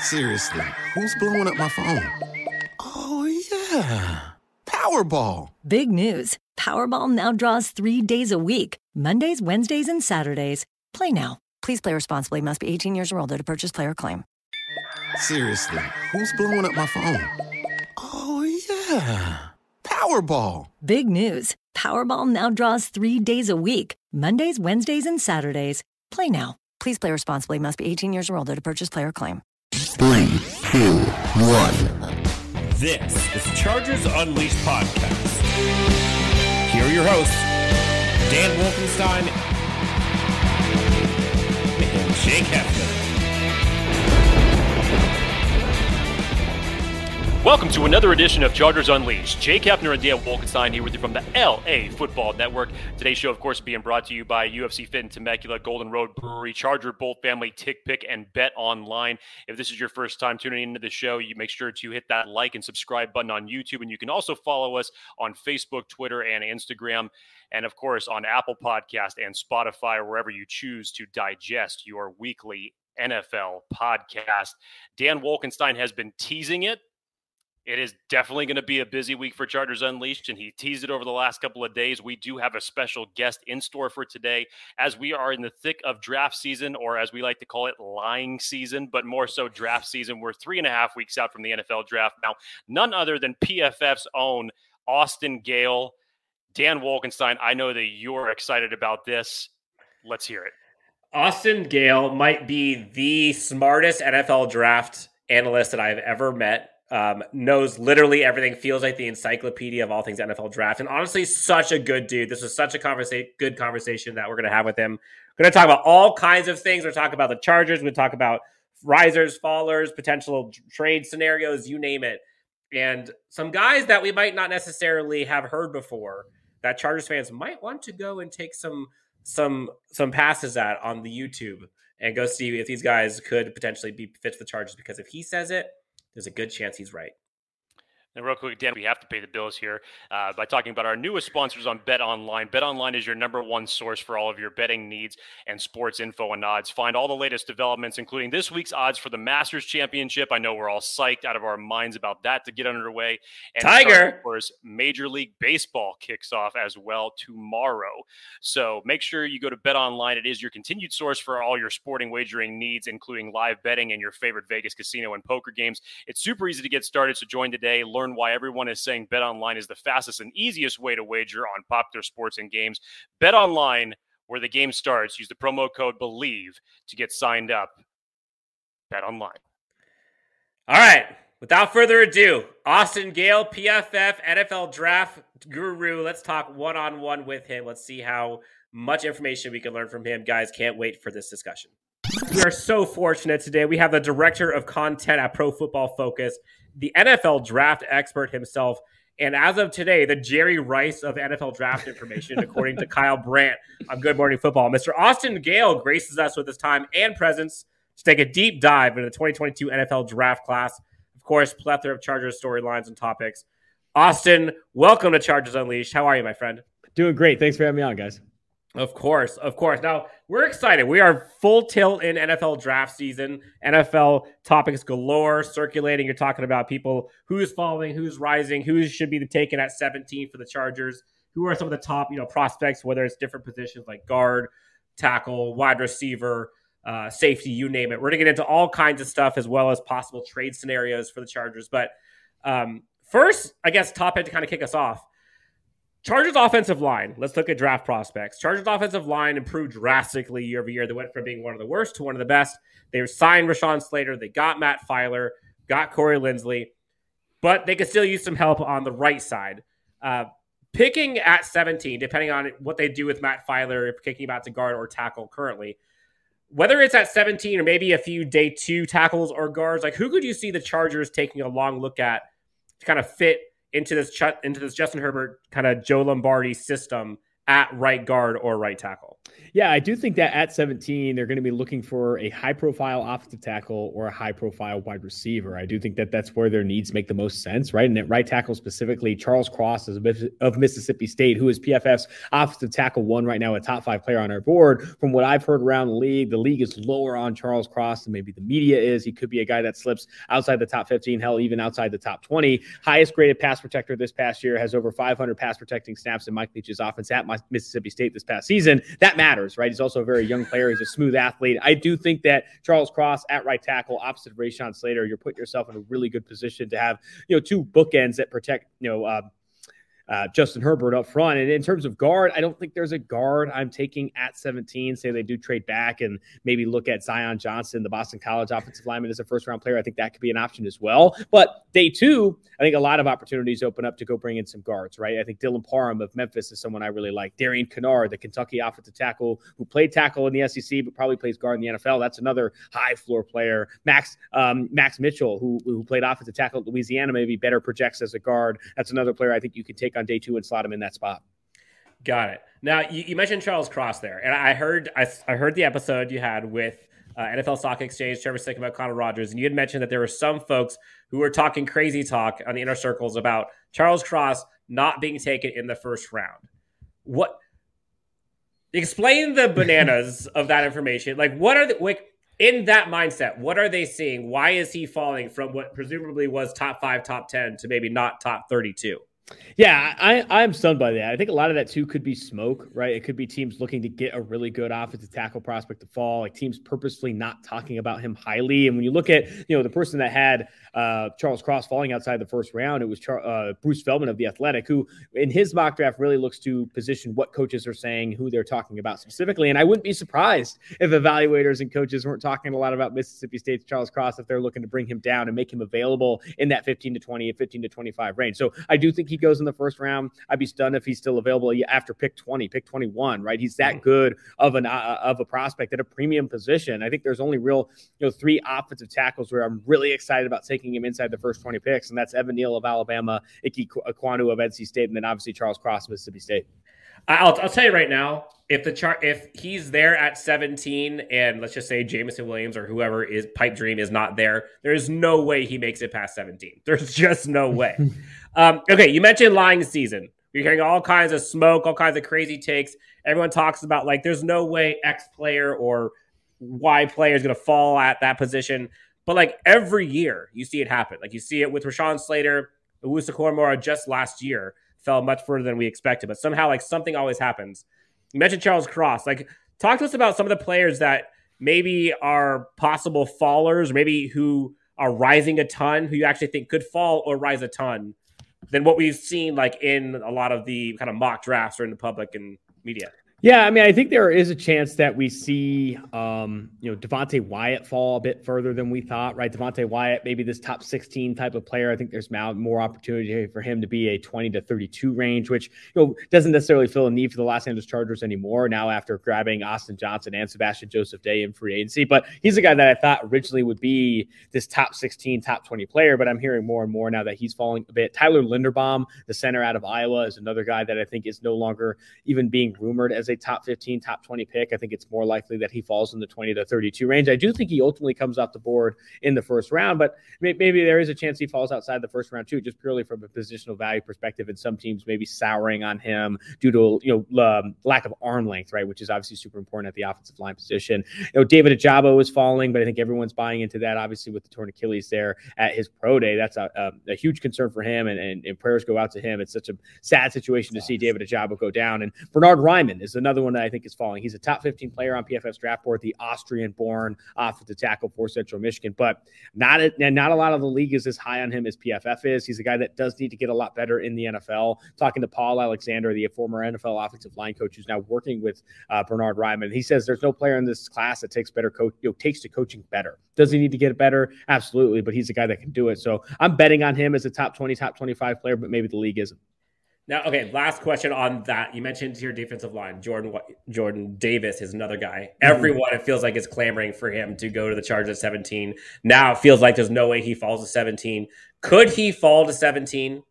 Seriously, who's blowing up my phone? Oh, yeah. Powerball. Big news. Powerball now draws three days a week Mondays, Wednesdays, and Saturdays. Play now. Please play responsibly. Must be 18 years or older to purchase player claim. Seriously, who's blowing up my phone? Oh, yeah. Powerball. Big news. Powerball now draws three days a week Mondays, Wednesdays, and Saturdays. Play now. Please play responsibly. Must be 18 years or older to purchase player claim. Three, two, one. This is Chargers Unleashed podcast. Here are your hosts, Dan Wolfenstein and Jake Hefner. Welcome to another edition of Chargers Unleashed. Jay Hefner and Dan Wolkenstein here with you from the LA Football Network. Today's show, of course, being brought to you by UFC Fit in Temecula, Golden Road Brewery, Charger Bolt Family, TickPick, and Bet Online. If this is your first time tuning into the show, you make sure to hit that like and subscribe button on YouTube. And you can also follow us on Facebook, Twitter, and Instagram. And of course, on Apple Podcast and Spotify, wherever you choose to digest your weekly NFL podcast. Dan Wolkenstein has been teasing it it is definitely going to be a busy week for Chargers Unleashed, and he teased it over the last couple of days. We do have a special guest in store for today as we are in the thick of draft season, or as we like to call it, lying season, but more so draft season. We're three and a half weeks out from the NFL draft. Now, none other than PFF's own Austin Gayle. Dan Wolkenstein. I know that you're excited about this. Let's hear it. Austin Gayle might be the smartest NFL draft analyst that I've ever met um, knows literally everything, feels like the encyclopedia of all things NFL draft, and honestly, such a good dude. This was such a conversa- good conversation that we're going to have with him. We're going to talk about all kinds of things. We're talk about the Chargers. We're talk about risers, fallers, potential trade scenarios, you name it, and some guys that we might not necessarily have heard before that Chargers fans might want to go and take some some some passes at on the YouTube and go see if these guys could potentially be fit for the Chargers. Because if he says it there's a good chance he's right. And real quick, Dan, we have to pay the bills here uh, by talking about our newest sponsors on Bet Online. Bet Online is your number one source for all of your betting needs and sports info and odds. Find all the latest developments, including this week's odds for the Masters Championship. I know we're all psyched out of our minds about that to get underway. And Tiger, of course, Major League Baseball kicks off as well tomorrow. So make sure you go to Bet Online. It is your continued source for all your sporting wagering needs, including live betting and your favorite Vegas casino and poker games. It's super easy to get started. So join today. Learn learn why everyone is saying Bet Online is the fastest and easiest way to wager on popular sports and games. Bet Online, where the game starts. Use the promo code BELIEVE to get signed up. Bet Online. All right. Without further ado, Austin Gayle, PFF, NFL draft guru. Let's talk one on one with him. Let's see how much information we can learn from him. Guys, can't wait for this discussion. We are so fortunate today. We have the director of content at Pro Football Focus, the NFL draft expert himself. And as of today, the Jerry Rice of NFL draft information, according to Kyle Brandt on Good Morning Football. Mr. Austin Gayle graces us with his time and presence to take a deep dive into the 2022 NFL draft class. Of course, plethora of Chargers storylines and topics. Austin, welcome to Chargers Unleashed. How are you, my friend? Doing great. Thanks for having me on, guys. Of course, of course. Now we're excited. We are full tilt in NFL draft season. NFL topics galore circulating. You're talking about people who's falling, who's rising, who should be taken at 17 for the Chargers. Who are some of the top, you know, prospects? Whether it's different positions like guard, tackle, wide receiver, uh, safety, you name it. We're gonna get into all kinds of stuff as well as possible trade scenarios for the Chargers. But um, first, I guess top head to kind of kick us off. Chargers offensive line. Let's look at draft prospects. Chargers offensive line improved drastically year over year. They went from being one of the worst to one of the best. They signed Rashawn Slater. They got Matt Feiler, got Corey Linsley, but they could still use some help on the right side. Uh, picking at 17, depending on what they do with Matt Feiler, if kicking about to guard or tackle currently, whether it's at 17 or maybe a few day two tackles or guards, like who could you see the Chargers taking a long look at to kind of fit into this into this Justin Herbert kind of Joe Lombardi system at right guard or right tackle. Yeah, I do think that at 17, they're going to be looking for a high profile offensive tackle or a high profile wide receiver. I do think that that's where their needs make the most sense, right? And at right tackle specifically, Charles Cross is of Mississippi State, who is PFF's offensive tackle one right now, a top five player on our board. From what I've heard around the league, the league is lower on Charles Cross than maybe the media is. He could be a guy that slips outside the top 15, hell, even outside the top 20. Highest graded pass protector this past year, has over 500 pass protecting snaps in Mike Leach's offense at Mississippi State this past season. That matters, right? He's also a very young player. He's a smooth athlete. I do think that Charles Cross at right tackle, opposite Rashawn Slater, you're putting yourself in a really good position to have, you know, two bookends that protect, you know, uh, uh, Justin Herbert up front. And in terms of guard, I don't think there's a guard I'm taking at 17. Say they do trade back and maybe look at Zion Johnson, the Boston College offensive lineman, as a first round player. I think that could be an option as well. But day two, I think a lot of opportunities open up to go bring in some guards, right? I think Dylan Parham of Memphis is someone I really like. Darian Kinnard, the Kentucky offensive tackle who played tackle in the SEC, but probably plays guard in the NFL. That's another high floor player. Max um, Max Mitchell, who, who played offensive tackle at Louisiana, maybe better projects as a guard. That's another player I think you can take on day two and slot him in that spot. Got it. Now you, you mentioned Charles Cross there, and I heard I, I heard the episode you had with uh, NFL Stock Exchange, Trevor Sick about Connor Rogers, and you had mentioned that there were some folks who were talking crazy talk on the inner circles about Charles Cross not being taken in the first round. What? Explain the bananas of that information. Like, what are the like in that mindset? What are they seeing? Why is he falling from what presumably was top five, top ten to maybe not top thirty-two? Yeah, I, I'm stunned by that. I think a lot of that too could be smoke, right? It could be teams looking to get a really good offensive tackle prospect to fall, like teams purposefully not talking about him highly. And when you look at, you know, the person that had uh, Charles Cross falling outside the first round, it was Char- uh, Bruce Feldman of the Athletic, who in his mock draft really looks to position what coaches are saying, who they're talking about specifically. And I wouldn't be surprised if evaluators and coaches weren't talking a lot about Mississippi State's Charles Cross if they're looking to bring him down and make him available in that 15 to 20, 15 to 25 range. So I do think he goes in the first round. I'd be stunned if he's still available after pick 20, pick 21, right? He's that mm. good of an uh, of a prospect at a premium position. I think there's only real, you know, three offensive tackles where I'm really excited about taking him inside the first 20 picks, and that's Evan Neal of Alabama, Ike Ekwonu of NC State, and then obviously Charles Cross, of Mississippi State. I'll, I'll tell you right now, if the chart if he's there at 17 and let's just say Jameson Williams or whoever is pipe dream is not there, there's no way he makes it past 17. There's just no way. um, okay, you mentioned lying season. You're hearing all kinds of smoke, all kinds of crazy takes. Everyone talks about like there's no way X player or Y player is going to fall at that position. But like every year, you see it happen. Like you see it with Rashawn Slater, Owusu-Koramoah just last year fell much further than we expected. But somehow, like something always happens. You mentioned Charles Cross. Like, talk to us about some of the players that maybe are possible fallers, maybe who are rising a ton, who you actually think could fall or rise a ton than what we've seen like in a lot of the kind of mock drafts or in the public and media. Yeah, I mean, I think there is a chance that we see, um, you know, Devonte Wyatt fall a bit further than we thought, right? Devonte Wyatt, maybe this top 16 type of player. I think there's now more opportunity for him to be a 20 to 32 range, which, you know, doesn't necessarily fill a need for the Los Angeles Chargers anymore now after grabbing Austin Johnson and Sebastian Joseph Day in free agency. But he's a guy that I thought originally would be this top 16, top 20 player, but I'm hearing more and more now that he's falling a bit. Tyler Linderbaum, the center out of Iowa, is another guy that I think is no longer even being rumored as a top 15, top 20 pick. I think it's more likely that he falls in the 20 to 32 range. I do think he ultimately comes off the board in the first round, but maybe there is a chance he falls outside the first round too, just purely from a positional value perspective. And some teams maybe souring on him due to you know um, lack of arm length, right, which is obviously super important at the offensive line position. You know, David Ojabo is falling, but I think everyone's buying into that. Obviously, with the torn Achilles there at his pro day, that's a, a, a huge concern for him, and, and, and, prayers go out to him. It's such a sad situation to see David Ojabo go down. And Bernhard Raimann is another one that I think is falling. He's a top 15 player on PFF's draft board, the Austrian-born offensive tackle for Central Michigan, but not a, not a lot of the league is as high on him as PFF is. He's a guy that does need to get a lot better in the NFL. Talking to Paul Alexander, the former NFL offensive line coach, who's now working with uh, Bernhard Raimann, he says there's no player in this class that takes better coach, you know, takes to coaching better. Does he need to get better? Absolutely, but he's a guy that can do it. So I'm betting on him as a top 20, top 25 player, but maybe the league isn't. Now, okay, last question on that. You mentioned your defensive line. Jordan Jordan Davis is another guy. Mm-hmm. Everyone, it feels like, is clamoring for him to go to the Chargers at 17. Now it feels like there's no way he falls to 17. Could he fall to 17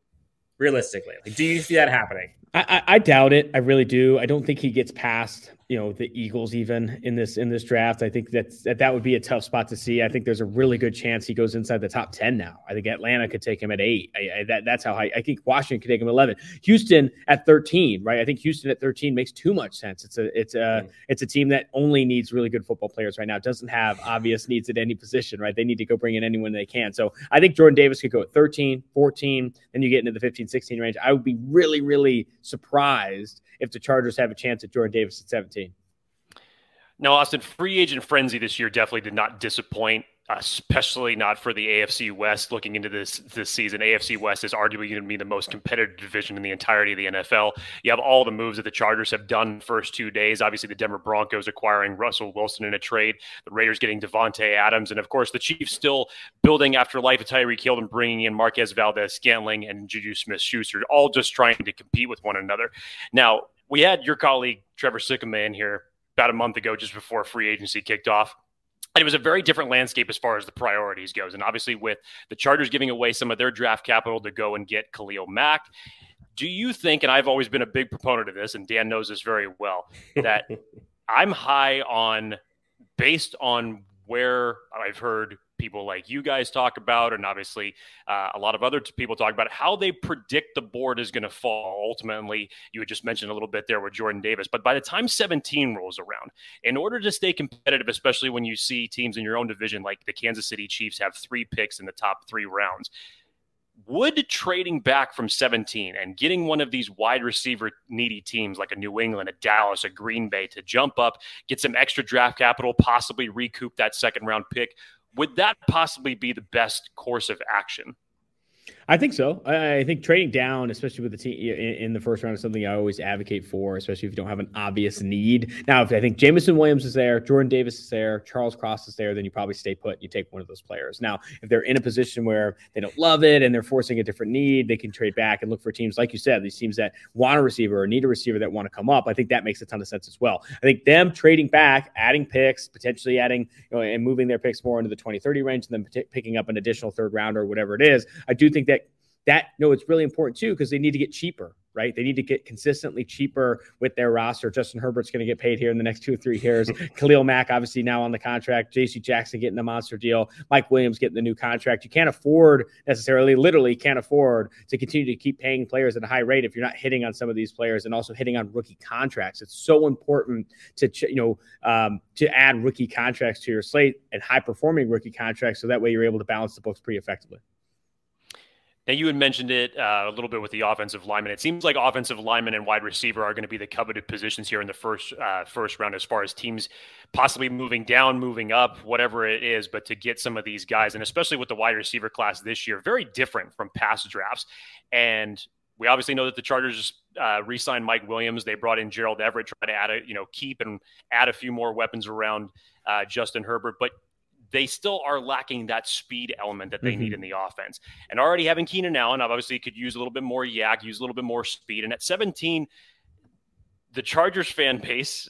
realistically? Like, do you see that happening? I, I, doubt it. I really do. I don't think he gets past you know the Eagles even in this in this draft. I think that's that, that would be a tough spot to see. I think there's a really good chance he goes inside the top ten now. I think Atlanta could take him at eight. I, I, that, that's how high. I think Washington could take him at eleven. Houston at thirteen, right? I think Houston at thirteen makes too much sense. It's a it's a mm. it's a team that only needs really good football players right now. It doesn't have obvious needs at any position, right? They need to go bring in anyone they can. So I think Jordan Davis could go at 13, 14, then you get into the 15, 16 range. I would be really, really surprised if the Chargers have a chance at Jordan Davis at 17. Now, Austin, free agent frenzy this year definitely did not disappoint, especially not for the AFC West. Looking into this this season, AFC West is arguably going to be the most competitive division in the entirety of the NFL. You have all the moves that the Chargers have done first two days. Obviously, the Denver Broncos acquiring Russell Wilson in a trade, the Raiders getting Davante Adams, and of course, the Chiefs still building after life of Tyreek Hill and bringing in Marquez Valdes Scantling and Juju Smith-Schuster, all just trying to compete with one another. Now, we had your colleague Trevor Sikkema in here about a month ago, just before free agency kicked off. And it was a very different landscape as far as the priorities goes. And obviously, with the Chargers giving away some of their draft capital to go and get Khalil Mack, do you think, and I've always been a big proponent of this, and Dan knows this very well, that I'm high on based on where I've heard people like you guys talk about, and obviously uh, a lot of other people talk about how they predict the board is going to fall. Ultimately, you had just mentioned a little bit there with Jordan Davis, but by the time 17 rolls around, in order to stay competitive, especially when you see teams in your own division like the Kansas City Chiefs have three picks in the top three rounds, would trading back from 17 and getting one of these wide receiver needy teams like a New England, a Dallas, a Green Bay to jump up, get some extra draft capital, possibly recoup that second round pick, would that possibly be the best course of action? I think so. I think trading down, especially with the team in the first round, is something I always advocate for, especially if you don't have an obvious need. Now, if I think Jameson Williams is there, Jordan Davis is there, Charles Cross is there, then you probably stay put. You take one of those players. Now, if they're in a position where they don't love it and they're forcing a different need, they can trade back and look for teams, like you said, these teams that want a receiver or need a receiver that want to come up. I think that makes a ton of sense as well. I think them trading back, adding picks, potentially adding you know, and moving their picks more into the 20, 30 range, and then p- picking up an additional third rounder or whatever it is. I do think that that no, it's really important too because they need to get cheaper, right? They need to get consistently cheaper with their roster. Justin Herbert's going to get paid here in the next two or three years. Khalil Mack obviously now on the contract. J.C. Jackson getting the monster deal. Mike Williams getting the new contract. You can't afford necessarily, literally, can't afford to continue to keep paying players at a high rate if you're not hitting on some of these players and also hitting on rookie contracts. It's so important to you know um, to add rookie contracts to your slate and high performing rookie contracts so that way you're able to balance the books pretty effectively. Now, you had mentioned it uh, a little bit with the offensive lineman. It seems like offensive lineman and wide receiver are going to be the coveted positions here in the first uh, first round, as far as teams possibly moving down, moving up, whatever it is. But to get some of these guys, and especially with the wide receiver class this year, very different from past drafts. And we obviously know that the Chargers uh, re-signed Mike Williams. They brought in Gerald Everett, try to add a you know keep and add a few more weapons around uh, Justin Herbert, but they still are lacking that speed element that they mm-hmm. need in the offense. And already having Keenan Allen, obviously could use a little bit more YAC, use a little bit more speed. And at 17, the Chargers fan base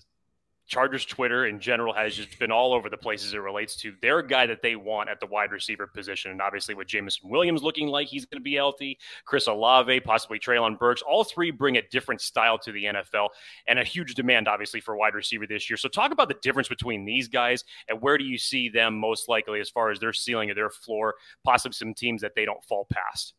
Chargers Twitter in general has just been all over the place as it relates to their guy that they want at the wide receiver position. And obviously, with Jameson Williams looking like he's going to be healthy, Chris Olave, possibly Treylon Burks, all three bring a different style to the NFL and a huge demand, obviously, for wide receiver this year. So, talk about the difference between these guys and where do you see them most likely as far as their ceiling or their floor, possibly some teams that they don't fall past.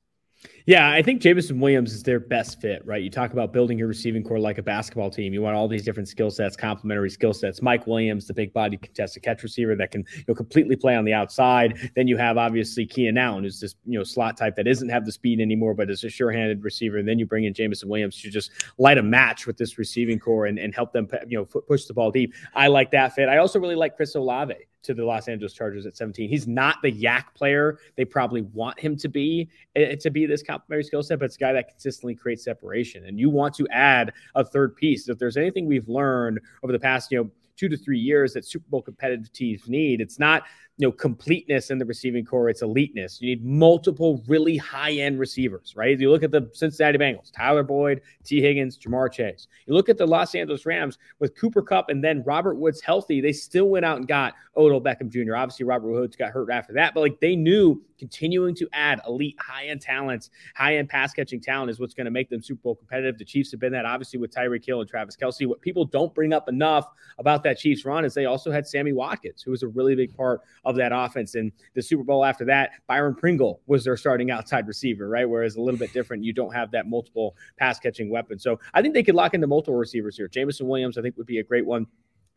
Yeah, I think Jameson Williams is their best fit, right? You talk about building your receiving corps like a basketball team. You want all these different skill sets, complementary skill sets. Mike Williams, the big body contested catch receiver that can you know completely play on the outside. Then you have obviously Keenan Allen, who's this you know slot type that isn't have the speed anymore, but is a sure-handed receiver. And then you bring in Jameson Williams to just light a match with this receiving corps and, and help them you know push the ball deep. I like that fit. I also really like Chris Olave to the Los Angeles Chargers at 17. He's not the YAC player they probably want him to be eh, to be this complementary skill set, but it's a guy that consistently creates separation. And you want to add a third piece. If there's anything we've learned over the past, you know, two to three years that Super Bowl competitive teams need. It's not you know completeness in the receiving corps; it's eliteness. You need multiple really high end receivers, right? You look at the Cincinnati Bengals: Tyler Boyd, Tee Higgins, Ja'Marr Chase. You look at the Los Angeles Rams with Cooper Kupp and then Robert Woods healthy. They still went out and got Odell Beckham Jr. Obviously, Robert Woods got hurt after that, but like they knew continuing to add elite high end talents, high end pass catching talent is what's going to make them Super Bowl competitive. The Chiefs have been that obviously with Tyreek Hill and Travis Kelce. What people don't bring up enough about that Chiefs run is they also had Sammy Watkins, who was a really big part of that offense. And the Super Bowl after that, Byron Pringle was their starting outside receiver, right? Whereas a little bit different, you don't have that multiple pass catching weapon. So I think they could lock into multiple receivers here. Jameson Williams, I think, would be a great one.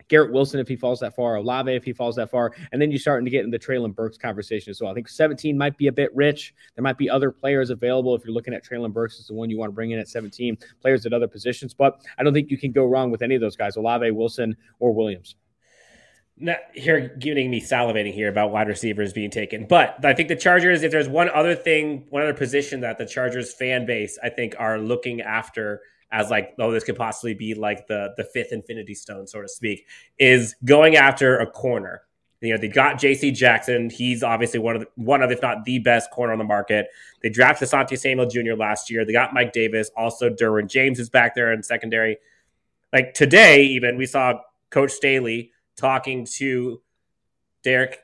Garrett Wilson if he falls that far, Olave if he falls that far, and then you're starting to get into the Treylon Burks conversation as well. I think 17 might be a bit rich. There might be other players available if you're looking at Treylon Burks as the one you want to bring in at 17, players at other positions, but I don't think you can go wrong with any of those guys, Olave, Wilson, or Williams. Not here giving me salivating here about wide receivers being taken, but I think the Chargers. If there's one other thing, one other position that the Chargers fan base I think are looking after as like, oh, this could possibly be like the the fifth Infinity Stone, so to speak, is going after a corner. You know, they got J.C. Jackson. He's obviously one of the, one of, if not the best corner on the market. They drafted Asante Samuel Jr. last year. They got Mike Davis. Also, Derwin James is back there in secondary. Like today, even we saw Coach Staley talking to Derek,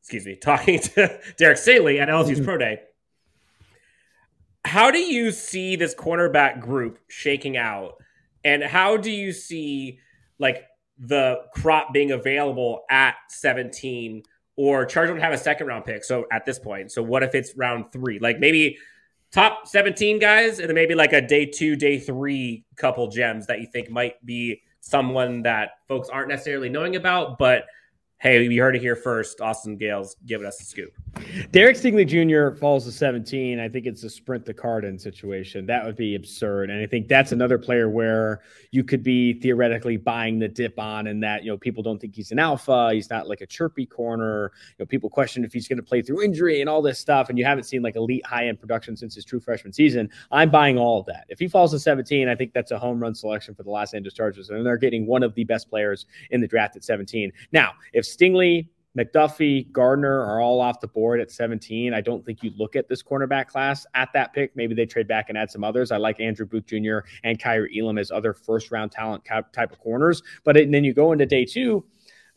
excuse me, talking to Derek Staley at LSU's mm-hmm. Pro Day how do you see this cornerback group shaking out? And how do you see like the crop being available at 17 or Chargers would have a second round pick. So at this point, so what if it's round three? Like maybe top 17 guys and then maybe like a day two, day three couple gems that you think might be someone that folks aren't necessarily knowing about, but hey, we heard it here first. Austin Gayle's giving us a scoop. Derek Stingley Jr. falls to 17. I think it's a sprint the Cardin situation. That would be absurd. And I think that's another player where you could be theoretically buying the dip on, and that, you know, people don't think he's an alpha. He's not like a chirpy corner. You know, people question if he's going to play through injury and all this stuff. And you haven't seen like elite high end production since his true freshman season. I'm buying all of that. If he falls to 17, I think that's a home run selection for the Los Angeles Chargers. And they're getting one of the best players in the draft at 17. Now, if Stingley, McDuffie, Gardner are all off the board at 17. I don't think you look at this cornerback class at that pick. Maybe they trade back and add some others. I like Andrew Booth Jr. and Kaiir Elam as other first round talent type of corners. But it, then you go into day two,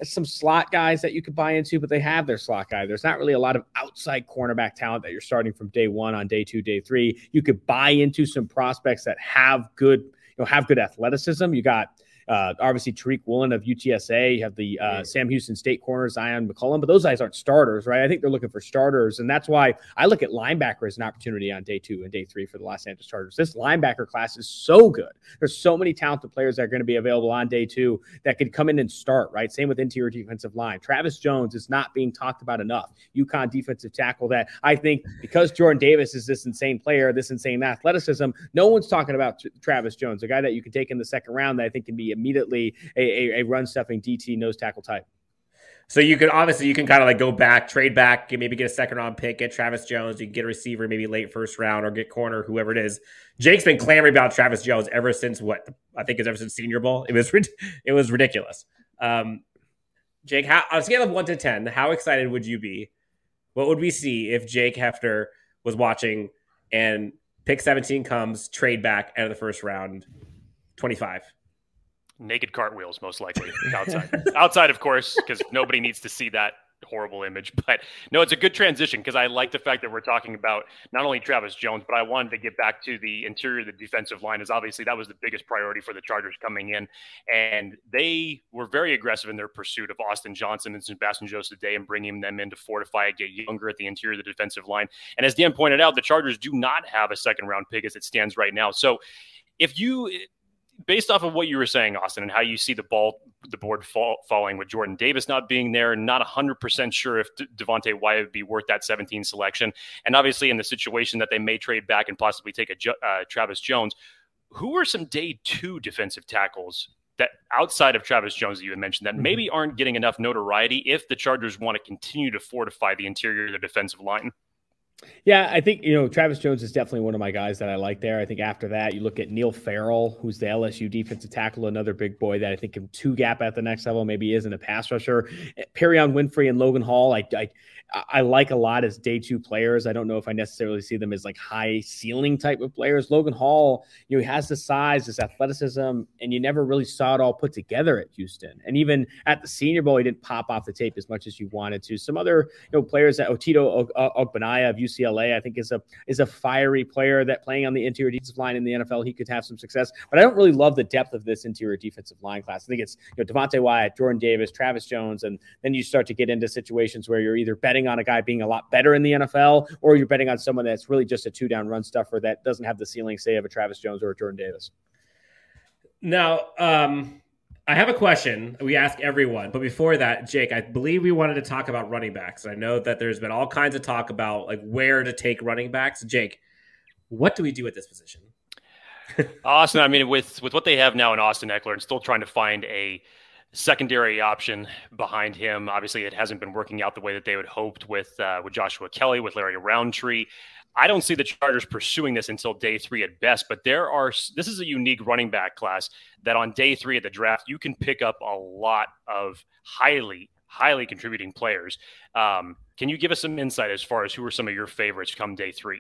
some slot guys that you could buy into, but they have their slot guy. There's not really a lot of outside cornerback talent that you're starting from day one on day two, day three. You could buy into some prospects that have good, you know, have good athleticism. You got uh, obviously, Tariq Woolen of UTSA. You have the uh. Sam Houston State corner, Zyon McCollum, but those guys aren't starters, right? I think they're looking for starters. And that's why I look at linebacker as an opportunity on day two and day three for the Los Angeles Chargers. This linebacker class is so good. There's so many talented players that are going to be available on day two that could come in and start, right? Same with interior defensive line. Travis Jones is not being talked about enough. UConn defensive tackle that I think because Jordan Davis is this insane player, this insane athleticism, no one's talking about Travis Jones, a guy that you can take in the second round that I think can be immediately a, a, a run stuffing DT nose tackle type. So you can obviously you can kind of like go back, trade back, maybe get a second round pick, get Travis Jones. You can get a receiver, maybe late first round, or get corner, whoever it is. Jake's been clamoring about Travis Jones ever since what I think is ever since Senior Bowl. It was it was ridiculous. Um, Jake, how, on a scale of one to ten, how excited would you be? What would we see if Jake Hefner was watching and pick seventeen comes, trade back out of the first round, twenty five? Naked cartwheels, most likely outside. outside, of course, because nobody needs to see that horrible image. But no, it's a good transition because I like the fact that we're talking about not only Travis Jones, but I wanted to get back to the interior of the defensive line, as obviously that was the biggest priority for the Chargers coming in. And they were very aggressive in their pursuit of Austin Johnson and Sebastian Joseph Day and bringing them in to fortify, get younger at the interior of the defensive line. And as Dan pointed out, the Chargers do not have a second round pick as it stands right now. So if you based off of what you were saying, Austin, and how you see the ball, the board fall, falling with Jordan Davis not being there, not 100% sure if De- Devonte Wyatt would be worth that 17 selection. And obviously, in the situation that they may trade back and possibly take a uh, Travis Jones, who are some day two defensive tackles that outside of Travis Jones that you had mentioned that mm-hmm. maybe aren't getting enough notoriety if the Chargers want to continue to fortify the interior of the defensive line? Yeah, I think you know Travis Jones is definitely one of my guys that I like there. I think after that, you look at Neil Farrell, who's the LSU defensive tackle, another big boy that I think can two gap at the next level. Maybe isn't a pass rusher. Eh, Perrion Winfrey and Logan Hall, I, I I like a lot as day two players. I don't know if I necessarily see them as like high ceiling type of players. Logan Hall, you know, he has the size, this athleticism, and you never really saw it all put together at Houston. And even at the Senior Bowl, he didn't pop off the tape as much as you wanted to. Some other you know players that Otito Ogbonnia of UCLA, I think is a is a fiery player that playing on the interior defensive line in the NFL, he could have some success. But I don't really love the depth of this interior defensive line class. I think it's you know Devonte Wyatt, Jordan Davis, Travis Jones, and then you start to get into situations where you're either betting on a guy being a lot better in the NFL, or you're betting on someone that's really just a two down run stuffer that doesn't have the ceiling, say, of a Travis Jones or a Jordan Davis. Now, um, I have a question we ask everyone, but before that, Jake, I believe we wanted to talk about running backs. I know that there's been all kinds of talk about like where to take running backs. Jake, what do we do at this position? Austin, I mean, with with what they have now in Austin Ekeler, and still trying to find a secondary option behind him. Obviously, it hasn't been working out the way that they would hoped with uh, with Joshua Kelly, with Larry Rountree. I don't see the Chargers pursuing this until day three at best, but there are this is a unique running back class that on day three of the draft you can pick up a lot of highly highly contributing players. Um, can you give us some insight as far as who are some of your favorites come day three?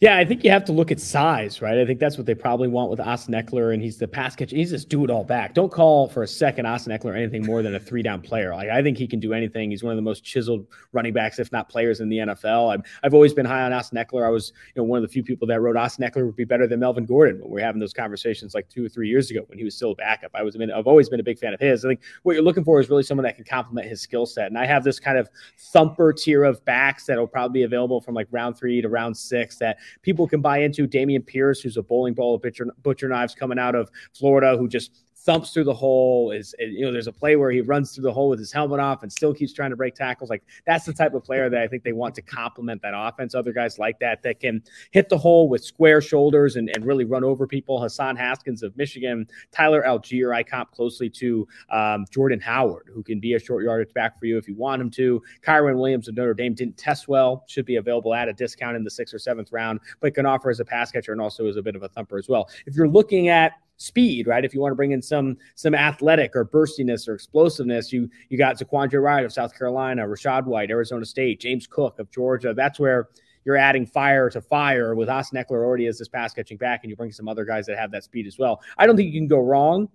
Yeah, I think you have to look at size, right? I think that's what they probably want with Austin Ekeler, and he's the pass catcher. He's just do it all back. Don't call for a second Austin Ekeler anything more than a three down player. Like I think he can do anything. He's one of the most chiseled running backs, if not players, in the NFL. I've, I've always been high on Austin Ekeler. I was you know one of the few people that wrote Austin Ekeler would be better than Melvin Gordon when we were having those conversations like two or three years ago when he was still a backup. I was I've always been a big fan of his. I think what you're looking for is really someone that can complement his skill set. And I have this kind of thumper tier of backs that will probably be available from like round three to round six that people can buy into. Dameon Pierce, who's a bowling ball of butcher, butcher knives coming out of Florida, who just thumps through the hole. Is you know, there's a play where he runs through the hole with his helmet off and still keeps trying to break tackles. Like that's the type of player that I think they want to complement that offense. Other guys like that that can hit the hole with square shoulders and, and really run over people. Hassan Haskins of Michigan, Tyler Allgeier, I comp closely to um, Jordan Howard, who can be a short yardage back for you if you want him to. Kyren Williams of Notre Dame didn't test well, should be available at a discount in the sixth or seventh round, but can offer as a pass catcher and also as a bit of a thumper as well. If you're looking at speed, right? If you want to bring in some some athletic or burstiness or explosiveness, you you got ZaQuandre White of South Carolina, Rachaad White, Arizona State, James Cook of Georgia. That's where you're adding fire to fire with Austin Ekeler already as this pass catching back, and you bring some other guys that have that speed as well. I don't think you can go wrong.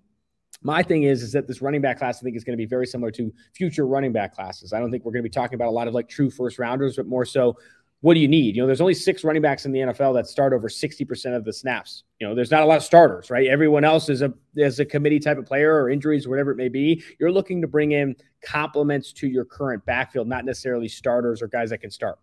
My thing is, is that this running back class, I think, is going to be very similar to future running back classes. I don't think we're going to be talking about a lot of like true first rounders, but more so what do you need? You know, there's only six running backs in the NFL that start over 60% of the snaps. You know, there's not a lot of starters, right? Everyone else is a is a committee type of player or injuries, or whatever it may be. You're looking to bring in complements to your current backfield, not necessarily starters or guys that can start.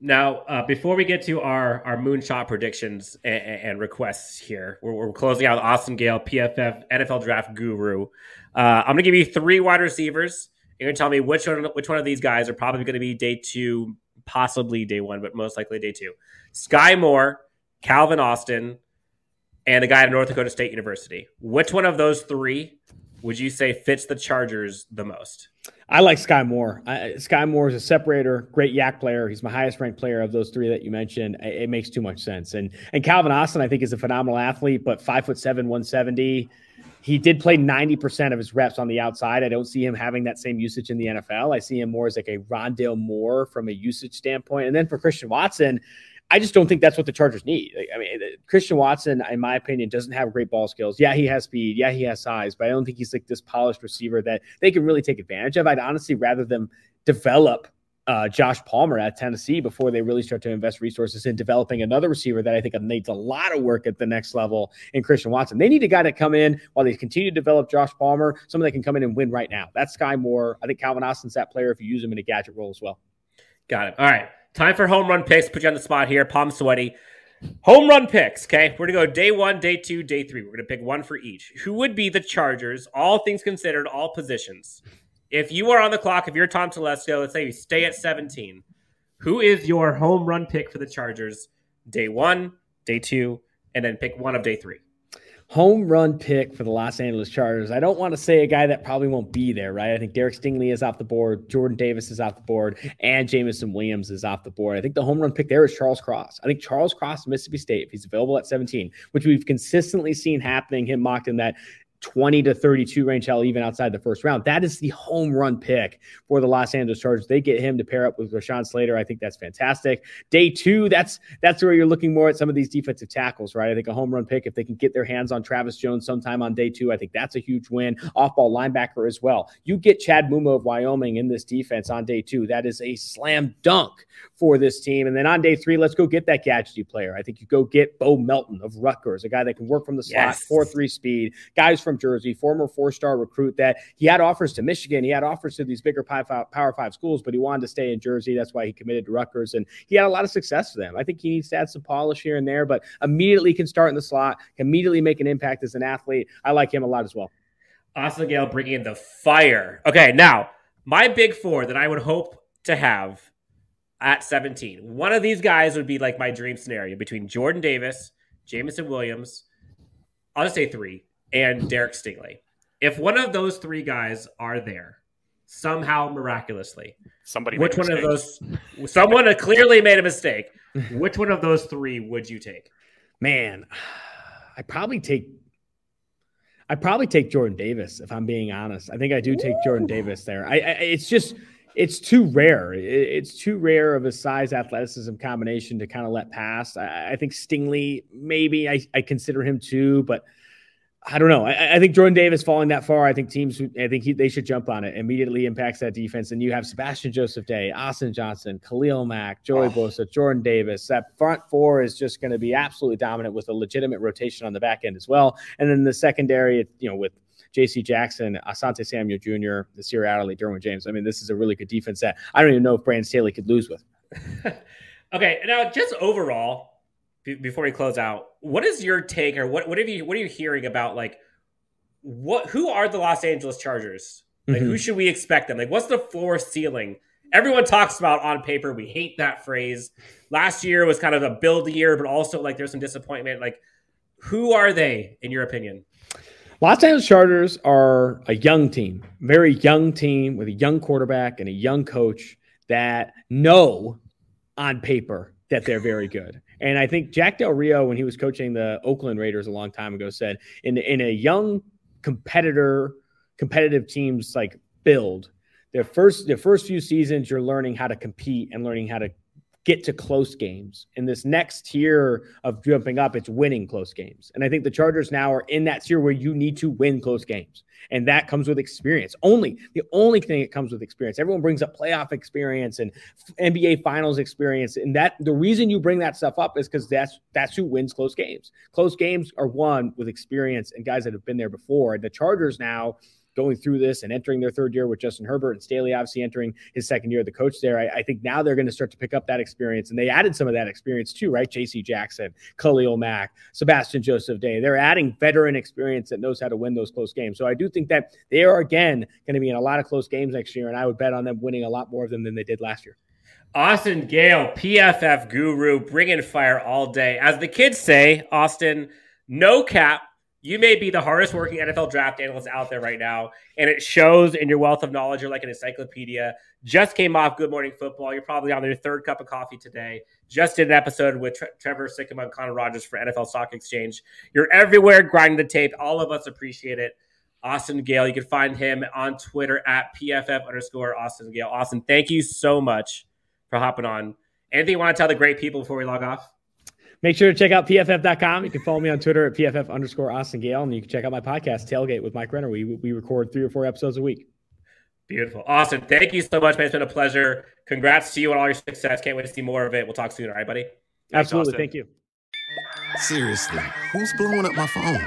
Now, uh, before we get to our our moonshot predictions and, and requests here, we're, we're, closing out Austin Gayle, PFF NFL Draft Guru. Uh, I'm to give you three wide receivers. You're to tell me which one which one of these guys are probably to be day two, possibly day one, but most likely day two. Skyy Moore, Calvin Austin, and a guy at North Dakota State University. Which one of those three would you say fits the Chargers the most? I like Skyy Moore. Skyy Moore is a separator, great YAC player. He's my highest ranked player of those three that you mentioned. It, it makes too much sense. And and Calvin Austin, I think, is a phenomenal athlete, but five foot seven, one seventy. He did play 90% of his reps on the outside. I don't see him having that same usage in the NFL. I see him more as like a Rondale Moore from a usage standpoint. And then for Christian Watson, I just don't think that's what the Chargers need. I mean, Christian Watson, in my opinion, doesn't have great ball skills. Yeah, he has speed. Yeah, he has size, but I don't think he's like this polished receiver that they can really take advantage of. I'd honestly rather them develop uh, Josh Palmer at Tennessee before they really start to invest resources in developing another receiver that I think needs a lot of work at the next level in Christian Watson. They need a guy to come in while they continue to develop Josh Palmer, someone that can come in and win right now. That's Skyy Moore. I think Calvin Austin's that player if you use him in a gadget role as well. Got it. All right. Time for home run picks. Put you on the spot here. Palm sweaty. Home run picks. Okay. We're going to go day one, day two, day three. We're going to pick one for each. Who would be the Chargers, all things considered, all positions? If you are on the clock, if you're Tom Telesco, let's say you stay at 17, who is your home run pick for the Chargers day one, day two, and then pick one of day three? home run pick for the Los Angeles Chargers. I don't want to say a guy that probably won't be there, right? I think Derek Stingley is off the board, Jordan Davis is off the board, and Jameson Williams is off the board. I think the home run pick there is Charles Cross. I think Charles Cross, Mississippi State, if he's available at 17, which we've consistently seen happening, him mocked in that 20 to 32 range hell even outside the first round. That is the home run pick for the Los Angeles Chargers. They get him to pair up with Rashawn Slater. I think that's fantastic. Day two, that's that's where you're looking more at some of these defensive tackles, right? I think a home run pick, if they can get their hands on Travis Jones sometime on day two, I think that's a huge win. Off ball linebacker as well. You get Chad Muma of Wyoming in this defense on day two. That is a slam dunk for this team. And then on day three, let's go get that gadgety player. I think you go get Bo Melton of Rutgers, a guy that can work from the slot, yes. 4 3 speed, guys from Jersey, former four star recruit that he had offers to Michigan. He had offers to these bigger Power Five schools, but he wanted to stay in Jersey. That's why he committed to Rutgers. And he had a lot of success for them. I think he needs to add some polish here and there, but immediately can start in the slot, immediately make an impact as an athlete. I like him a lot as well. Austin Gayle bringing in the fire. Okay, now my big four that I would hope to have at 17. One of these guys would be like my dream scenario between Jordan Davis, Jameson Williams, I'll just say three, and Derek Stingley. If one of those three guys are there, somehow miraculously, somebody which one of those someone clearly made a mistake. Which one of those three would you take? Man, I probably take I probably take Jordan Davis if I'm being honest. I think I do take Ooh. Jordan Davis there. I, I it's just it's too rare. It's too rare of a size athleticism combination to kind of let pass. I, I think Stingley, maybe I, I, consider him too, but I don't know. I, I, think Jordan Davis falling that far, I think teams, I think he, they should jump on it. Immediately impacts that defense. And you have Sebastian Joseph Day, Austin Johnson, Khalil Mack, Joey oh. Bosa, Jordan Davis. That front four is just going to be absolutely dominant with a legitimate rotation on the back end as well. And then the secondary, you know, with J.C. Jackson, Asante Samuel Jr., Nasir Adderley, Derwin James. I mean, this is a really good defense that I don't even know if Brandon Staley could lose with. okay, now just overall, before we close out, what is your take or what what have you what are you hearing about like what who are the Los Angeles Chargers? Like mm-hmm. who should we expect them? Like what's the floor ceiling? Everyone talks about on paper. We hate that phrase. Last year was kind of a build year, but also like there's some disappointment. Like who are they in your opinion? Los Angeles Chargers are a young team, very young team with a young quarterback and a young coach that know on paper that they're very good. And I think Jack Del Rio, when he was coaching the Oakland Raiders a long time ago, said in in a young competitor, competitive teams like build, their first their first few seasons, you're learning how to compete and learning how to get to close games. In this next tier of jumping up, it's winning close games. And I think the Chargers now are in that tier where you need to win close games. And that comes with experience. Only the only thing it comes with experience. Everyone brings up playoff experience and NBA finals experience. And that the reason you bring that stuff up is because that's that's who wins close games. Close games are won with experience and guys that have been there before. And the Chargers now going through this and entering their third year with Justin Herbert and Staley obviously entering his second year, of the coach there. I, I think now they're going to start to pick up that experience, and they added some of that experience too, right? J.C. Jackson, Khalil Mack, Sebastian Joseph Day. They're adding veteran experience that knows how to win those close games. So I do think that they are again going to be in a lot of close games next year, and I would bet on them winning a lot more of them than they did last year. Austin Gayle, PFF guru, bringing fire all day. As the kids say, Austin, no cap, you may be the hardest working NFL draft analyst out there right now, and it shows in your wealth of knowledge. You're like an encyclopedia. Just came off Good Morning Football. You're probably on your third cup of coffee today. Just did an episode with Tre- Trevor Sikkema and Connor Rogers for NFL Stock Exchange. You're everywhere grinding the tape. All of us appreciate it. Austin Gayle, You can find him on Twitter at PFF underscore Austin Gayle. Austin, thank you so much for hopping on. Anything you want to tell the great people before we log off? Make sure to check out pff.com. You can follow me on Twitter at pff underscore Austin Gayle, and you can check out my podcast, Tailgate with Mike Renner. We, we record three or four episodes a week. Beautiful. Awesome. Thank you so much, man. It's been a pleasure. Congrats to you on all your success. Can't wait to see more of it. We'll talk soon. All right, buddy? Thanks, Absolutely. Austin. Thank you. Seriously, who's blowing up my phone?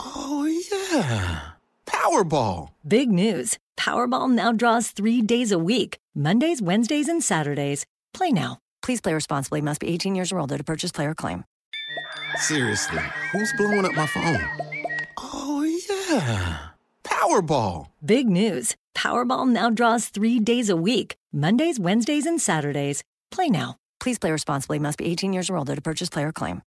Oh, yeah. Powerball. Big news. Powerball now draws three days a week Mondays, Wednesdays, and Saturdays. Play now Please play responsibly. Must be 18 years or older to purchase player claim. Seriously, who's blowing up my phone? Oh, yeah. Powerball. Big news. Powerball now draws three days a week Mondays, Wednesdays, and Saturdays. Play now. Please play responsibly. Must be 18 years or older to purchase player claim.